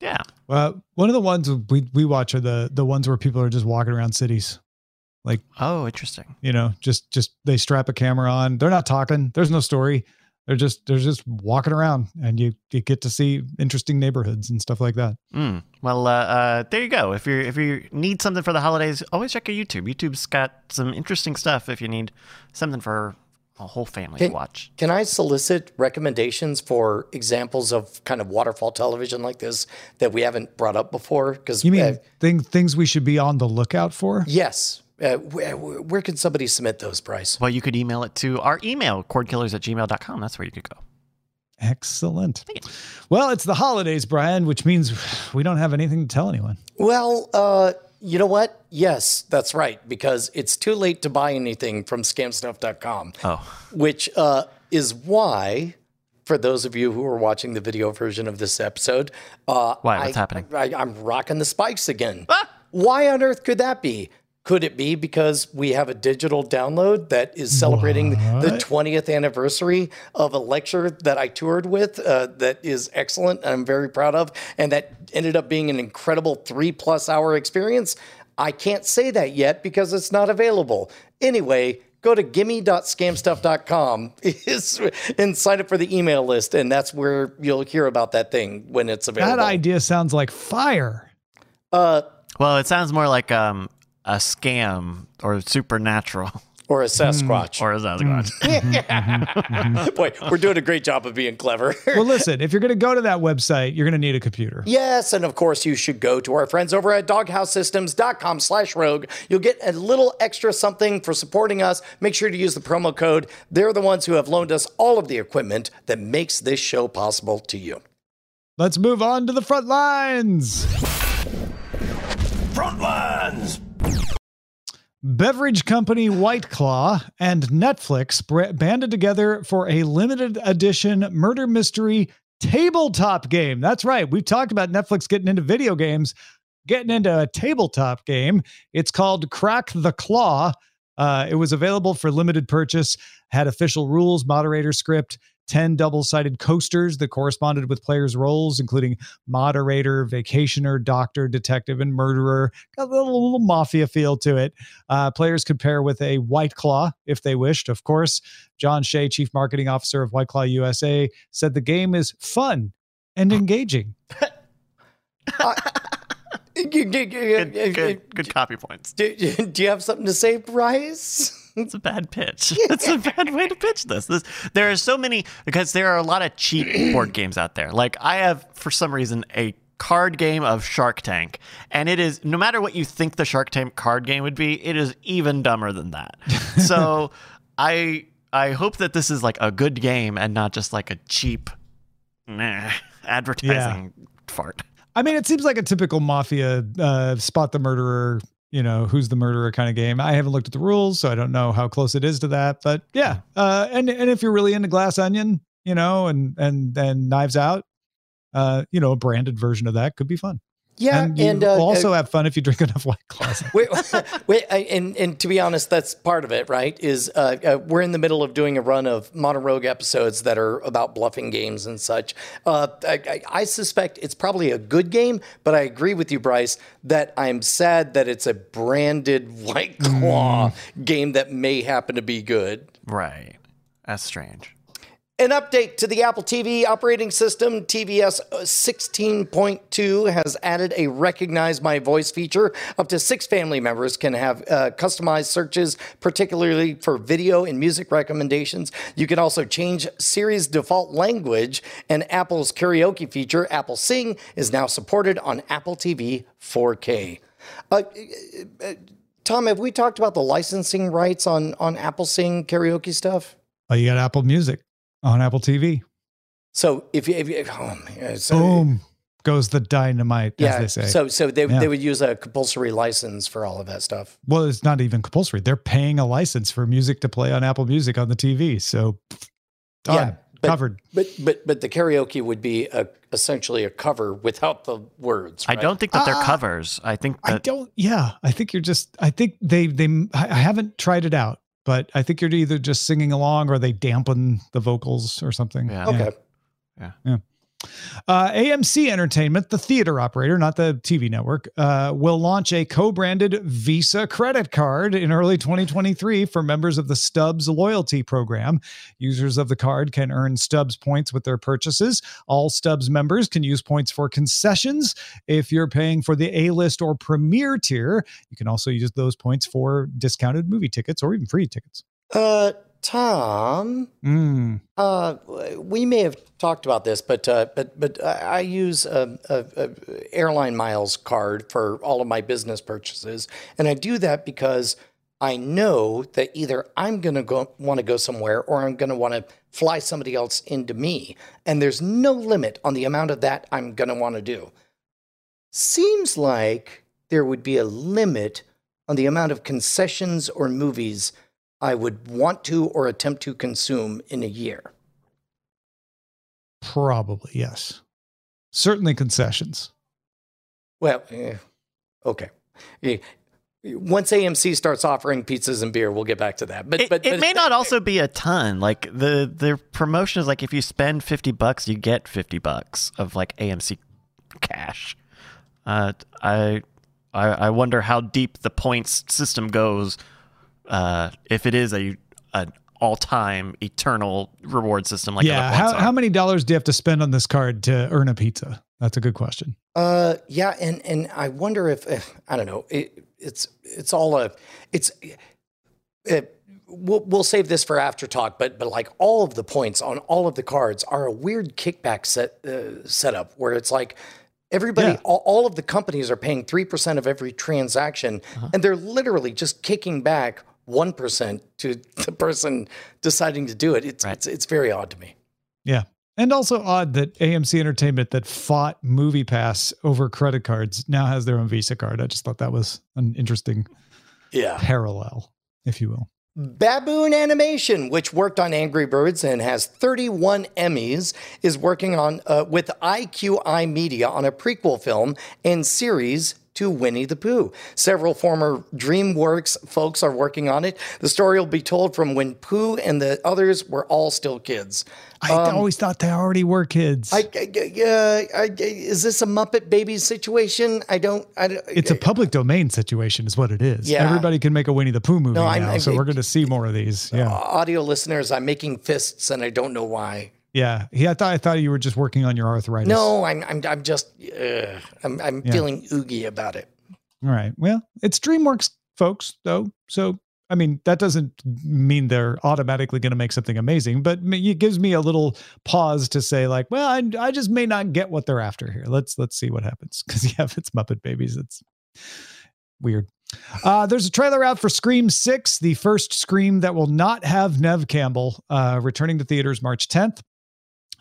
yeah. Well, one of the ones we we watch are the the ones where people are just walking around cities, like Oh, interesting. you know, just just they strap a camera on. They're not talking. There's no story. They're just they're just walking around, and you you get to see interesting neighborhoods and stuff like that. Mm. Well, uh, uh, there you go. If you if you need something for the holidays, always check out YouTube. YouTube's got some interesting stuff. If you need something for a whole family Can- to watch. Can I solicit recommendations for examples of kind of waterfall television like this that we haven't brought up before? Because You mean thing, things we should be on the lookout for? yes. Uh, where, where can somebody submit those, Bryce? Well, you could email it to our email, cordkillers at gmail.com. That's where you could go. Excellent. Well, it's the holidays, Brian, which means we don't have anything to tell anyone. Well, uh, you know what? Yes, that's right, because it's too late to buy anything from scamstuff.com. Oh. which uh, is why, for those of you who are watching the video version of this episode, uh, Why? What's I- happening? I, I'm rocking the spikes again. Why on earth could that be? Could it be because we have a digital download that is celebrating the 20th anniversary of a lecture that I toured with uh, that is excellent and I'm very proud of, and that ended up being an incredible three plus hour experience? I can't say that yet because it's not available. Anyway, go to gimme.scamstuff.com and sign up for the email list, and that's where you'll hear about that thing when it's available. That idea sounds like fire. uh, Well, it sounds more like um, a scam or supernatural or a Sasquatch. or a Sasquatch. Mm. Mm-hmm. Mm-hmm. Boy, we're doing a great job of being clever. Well, listen, if you're going to go to that website, you're going to need a computer. Yes, and of course you should go to our friends over at doghousesystems.com slash rogue. You'll get a little extra something for supporting us. Make sure to use the promo code. They're the ones who have loaned us all of the equipment that makes this show possible to you. Let's move on to the front lines. Front lines. Beverage company White Claw and Netflix banded together for a limited edition murder mystery tabletop game. That's right. We've talked about Netflix getting into video games. getting into a tabletop game. It's called Crack the Claw. Uh, it was available for limited purchase, had official rules, moderator script, 10 double sided coasters that corresponded with players' roles, including moderator, vacationer, doctor, detective, and murderer. Got a little, little mafia feel to it. Uh, players could pair with a White Claw if they wished, of course. John Shea, Chief Marketing Officer of White Claw USA, said the game is fun and engaging. Good, good, good copy points. Do, do you have something to say, Bryce? It's a bad pitch. It's a bad way to pitch this. this. There are so many because there are a lot of cheap board games out there. Like I have, for some reason, a card game of Shark Tank, and it is no matter what you think the Shark Tank card game would be, it is even dumber than that. so I I hope that this is like a good game and not just like a cheap nah, advertising yeah. fart. I mean, it seems like a typical mafia uh, spot the murderer you know who's the murderer kind of game. I haven't looked at the rules, so I don't know how close it is to that. But yeah, uh, and and if you're really into Glass Onion, you know, and and and Knives Out, uh, you know, a branded version of that could be fun. Yeah, and, and uh, also uh, have fun if you drink enough White Claws. wait, wait, and and to be honest, that's part of it, right? Is uh, uh, we're in the middle of doing a run of Modern Rogue episodes that are about bluffing games and such. Uh, I, I, suspect it's probably a good game, but I agree with you, Bryce, that I'm sad that it's a branded White Claw mm. game that may happen to be good. Right, that's strange. An update to the Apple TV operating system, tvOS 16.2 has added a recognize my voice feature. Up to six family members can have uh, customized searches, particularly for video and music recommendations. You can also change Siri's default language, and Apple's karaoke feature, Apple Sing, is now supported on Apple TV 4K. Uh, uh, uh, Tom, have we talked about the licensing rights on, on Apple Sing karaoke stuff? Oh, you got Apple Music on Apple TV. So if you, if you oh man, so, boom goes the dynamite, yeah, as they say. So so they, yeah. they would use a compulsory license for all of that stuff. Well, it's not even compulsory. They're paying a license for music to play on Apple Music on the TV. So done. Yeah, but, covered. But but but the karaoke would be a, essentially a cover without the words. Right? I don't think that they're uh, covers. I think that I don't. Yeah, I think you're just. I think they they. I haven't tried it out but I think you're either just singing along or they dampen the vocals or something. Yeah. Okay. Yeah. Yeah. Uh, AMC Entertainment, the theater operator, not the TV network, uh, will launch a co branded Visa credit card in early 2023 for members of the Stubs loyalty program. Users of the card can earn Stubs points with their purchases. All Stubs members can use points for concessions. If you're paying for the A list or premier tier, you can also use those points for discounted movie tickets or even free tickets. Uh, Tom, mm. uh, we may have talked about this, but uh, but but I use a, a, a, airline miles card for all of my business purchases, and I do that because I know that either I'm going to go want to go somewhere or I'm going to want to fly somebody else into me, and there's no limit on the amount of that I'm going to want to do. Seems like there would be a limit on the amount of concessions or movies I would want to or attempt to consume in a year? Probably, yes. Certainly concessions. Well, eh, okay. Eh, once AMC starts offering pizzas and beer, we'll get back to that. But it, but, it may not also be a ton. Like the the promotion is like if you spend fifty bucks, you get fifty bucks of like AMC cash. Uh, I I I wonder how deep the points system goes uh, if it is a an all time eternal reward system like yeah how, how many dollars do you have to spend on this card to earn a pizza that's a good question uh yeah and and i wonder if, if i don't know it, it's it's all a it's it, we'll, we'll save this for after talk but but like all of the points on all of the cards are a weird kickback set uh, setup where it's like Everybody, yeah. all, all, of the companies are paying 3% of every transaction, uh-huh. and they're literally just kicking back 1% to the person deciding to do it. It's, right. it's, it's very odd to me. Yeah. And also odd that AMC Entertainment that fought Movie Pass over credit cards now has their own Visa card. I just thought that was an interesting yeah. parallel, if you will. Baboon Animation, which worked on Angry Birds and has 31 Emmys, is working on uh, with IQI Media on a prequel film and series to Winnie the Pooh. Several former DreamWorks folks are working on it. The story will be told from when Pooh and the others were all still kids. I always thought they already were kids. I, I, uh, I, is this a Muppet Babies situation? I don't. I it's a public domain situation, is what it is. Yeah. Everybody can make a Winnie the Pooh movie No, now, so we're going to see more of these. Yeah, audio listeners. I'm making fists, and I don't know why. Yeah. Yeah, I thought I thought you were just working on your arthritis. No, I'm. I'm. I'm just. Uh, I'm. I'm Yeah. feeling oogie about it. All right. Well, it's DreamWorks folks, though. So, I mean, that doesn't mean they're automatically going to make something amazing, but it gives me a little pause to say, like, well, I, I just may not get what they're after here. Let's let's see what happens. Because yeah, if it's Muppet Babies, it's weird. Uh, there's a trailer out for Scream 6, the first Scream that will not have Nev Campbell, uh, returning to theaters March 10th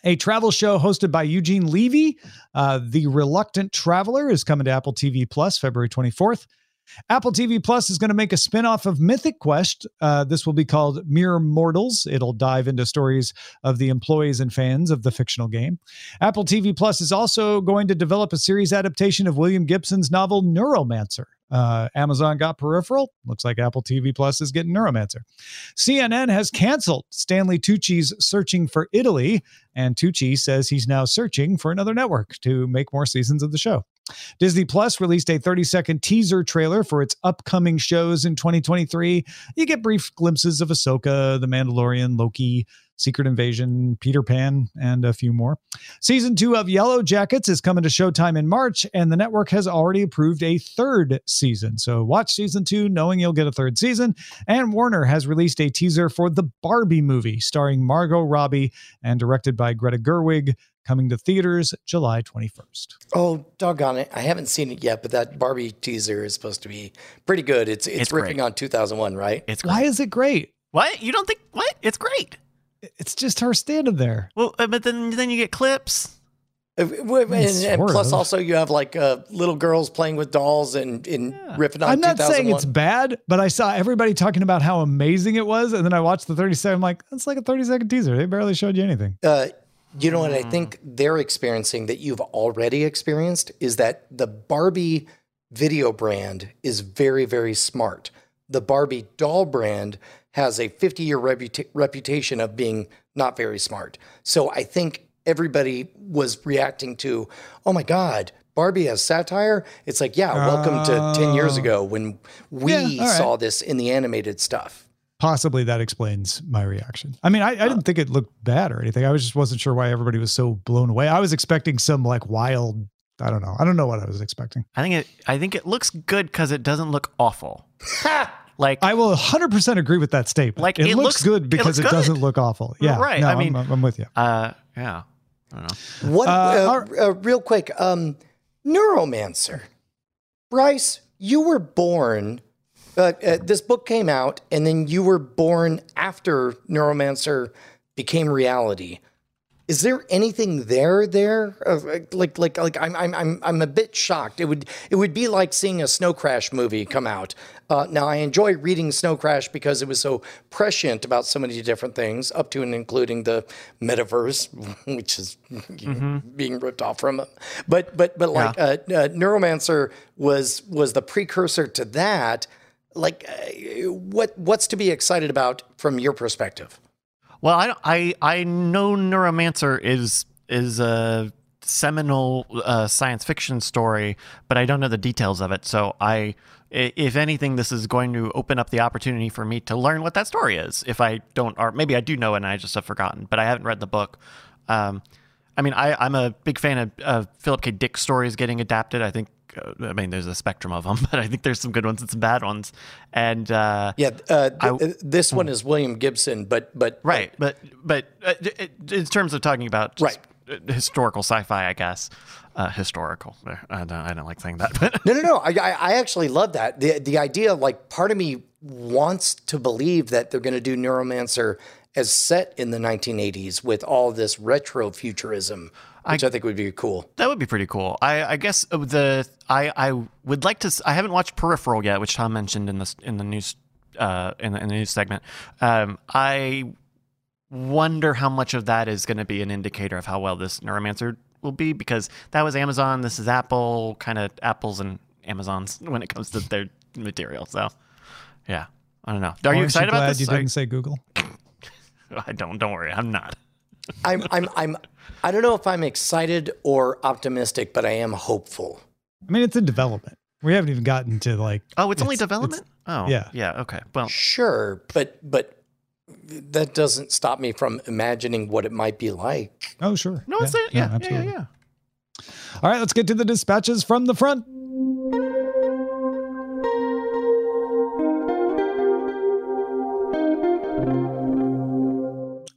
a travel show hosted by Eugene Levy. Uh, the Reluctant Traveler is coming to Apple TV Plus February 24th. Apple TV Plus is going to make a spin-off of Mythic Quest. Uh, this will be called Mere Mortals. It'll dive into stories of the employees and fans of the fictional game. Apple TV Plus is also going to develop a series adaptation of William Gibson's novel Neuromancer. Uh, Amazon got Peripheral. Looks like Apple TV Plus is getting Neuromancer. CNN has canceled Stanley Tucci's Searching for Italy, and Tucci says he's now searching for another network to make more seasons of the show. Disney Plus released a 30 second teaser trailer for its upcoming shows in 2023. You get brief glimpses of Ahsoka, The Mandalorian, Loki, Secret Invasion, Peter Pan, and a few more. Season two of Yellow Jackets is coming to Showtime in March, and the network has already approved a third season. So watch season two knowing you'll get a third season. And Warner has released a teaser for the Barbie movie starring Margot Robbie and directed by Greta Gerwig, coming to theaters July 21st. Oh, doggone it! I haven't seen it yet, but that Barbie teaser is supposed to be pretty good. It's it's, It's ripping great. on 2001, right? It's Why is it great? what you don't think? What? It's great. It's just her standing there. Well, uh, but then then you get clips. Uh, And, and plus, of. also you have like uh, little girls playing with dolls and, and ripping on. I'm not saying it's bad, but I saw everybody talking about how amazing it was, and then I watched the 30 second. I'm like, that's like a 30 second teaser. They barely showed you anything. Uh, you know what I think mm. they're experiencing that you've already experienced is that the Barbie video brand is very, very smart. The Barbie doll brand has a 50 year reputa- reputation of being not very smart. So I think everybody was reacting to, oh my God, Barbie has satire. It's like, yeah, welcome to 10 years oh. ago when we Oh. Yeah, all right. saw this in the animated stuff. Possibly that explains my reaction. I mean, I, I didn't think it looked bad or anything. I was just wasn't sure why everybody was so blown away. I was expecting some like wild. I don't know. I don't know what I was expecting. I think it. I think it looks good because it doesn't look awful. like I will 100% agree with that statement. Like, it, it looks, looks- good it because looks it, doesn't look awful. Yeah, Right, No, I I'm- mean- I'm, with you. uh yeah. I don't know. What? Uh, Uh, our- uh, real quick, um, Neuromancer. Bryce, you were born. Uh, uh, this book came out, and then you were born after Neuromancer became reality. Is there anything there? There, uh, like, like, like, I'm, I'm, I'm, I'm a bit shocked. It would, it would be like seeing a Snow Crash movie come out. Uh, now, I enjoy reading Snow Crash because it was so prescient about so many different things, up to and including the metaverse, which is you know, being ripped off from it. But, but, but like, uh, uh, Neuromancer was was the precursor to that. Like, uh, what what's to be excited about from your perspective? Well, I I I know Neuromancer is is a seminal uh, science fiction story, but I don't know the details of it. So I, if anything, this is going to open up the opportunity for me to learn what that story is. If I don't, or maybe I do know and I just have forgotten, but I haven't read the book. Um, I mean, I, I'm a big fan of, of Philip K. Dick stories getting adapted. I think. Uh, I mean, there's a spectrum of them, but I think there's some good ones and some bad ones. And uh, Yeah, uh, th- I- uh, this one is William Gibson, but but Right, but but uh, in terms of talking about uh, historical sci-fi, I guess uh, historical. I don't, I don't like saying that, but No, no, no. I, I, I actually love that. The the idea, like, part of me wants to believe that they're going to do Neuromancer as set in the 1980s with all this retro futurism, which I, think would be cool. that would be pretty cool. I, I guess uh, the I, I would like to. I haven't watched Peripheral yet, which Tom mentioned in this in the news uh, in, the, in the news segment. Um, I wonder how much of that is going to be an indicator of how well this Neuromancer will be because that was Amazon. This is Apple, kind of apples and Amazons when it comes to their material. So, yeah, I don't know. Are you Aren't excited glad about this? You didn't say Google. I don't. Don't worry. I'm not. I'm I'm I'm I don't know if I'm excited or optimistic, but I am hopeful. I mean, it's in development. We haven't even gotten to like. Oh, it's, only It's- development. Oh, yeah. yeah. Okay. Well, Sure, but but that doesn't stop me from imagining what it might be like. Oh, sure. no, it's yeah, yeah, yeah, absolutely. yeah. All right, let's get to the dispatches from the front.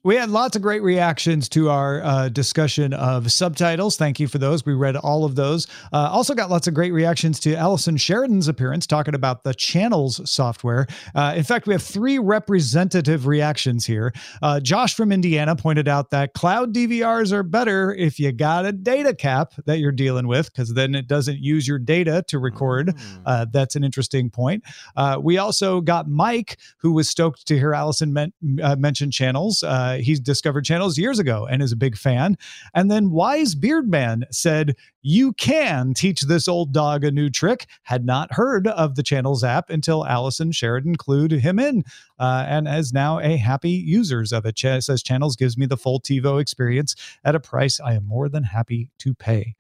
We had lots of great reactions to our uh, discussion of subtitles. Thank you for those. We read all of those. Uh, also, got lots of great reactions to Allison Sheridan's appearance talking about the channels software. Uh, in fact, we have three representative reactions here. Uh, Josh from Indiana pointed out that cloud DVRs are better if you got a data cap that you're dealing with, because then it doesn't use your data to record. Uh, that's an interesting point. Uh, we also got Mike, who was stoked to hear Allison men- uh, mention channels. Uh, he's discovered channels years ago and is a big fan. And then Wise Beard Man said, You can teach this old dog a new trick. Had not heard of the channels app until Allison Sheridan clued him in uh, and is now a happy users of it. Ch- says channels gives me the full TiVo experience at a price I am more than happy to pay.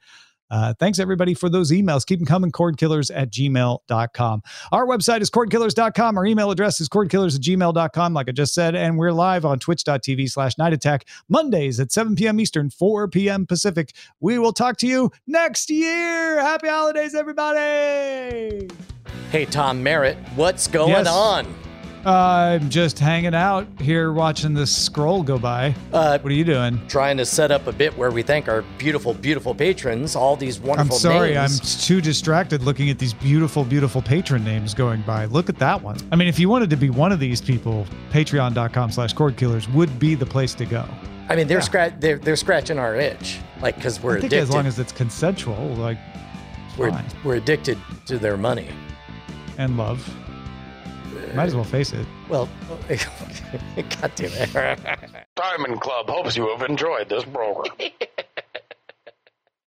Uh, thanks everybody for those emails. Keep them coming, cordkillers at gmail.com. Our website is cordkillers.com. Our email address is cordkillers at gmail.com, like I just said. And we're live on twitch.tv slash night attack Mondays at 7 p.m. Eastern, 4 p.m. Pacific. We will talk to you next year. Happy holidays, everybody. Hey, Tom Merritt, what's going Yes. on? I'm just hanging out here watching this scroll go by. Uh, What are you doing? trying to set up a bit where we thank our beautiful, beautiful patrons, all these wonderful I'm sorry, names. I'm too distracted looking at these beautiful, beautiful patron names going by. Look at that one. I mean, if you wanted to be one of these people, patreon.com slash cordkillers would be the place to go. I mean, they're scratch they're they're scratching our itch, like because we're I think addicted. as long as it's consensual, like, we're fine. we're addicted to their money. and love. Might as well face it. Well, God damn it. Diamond Club hopes you have enjoyed this program.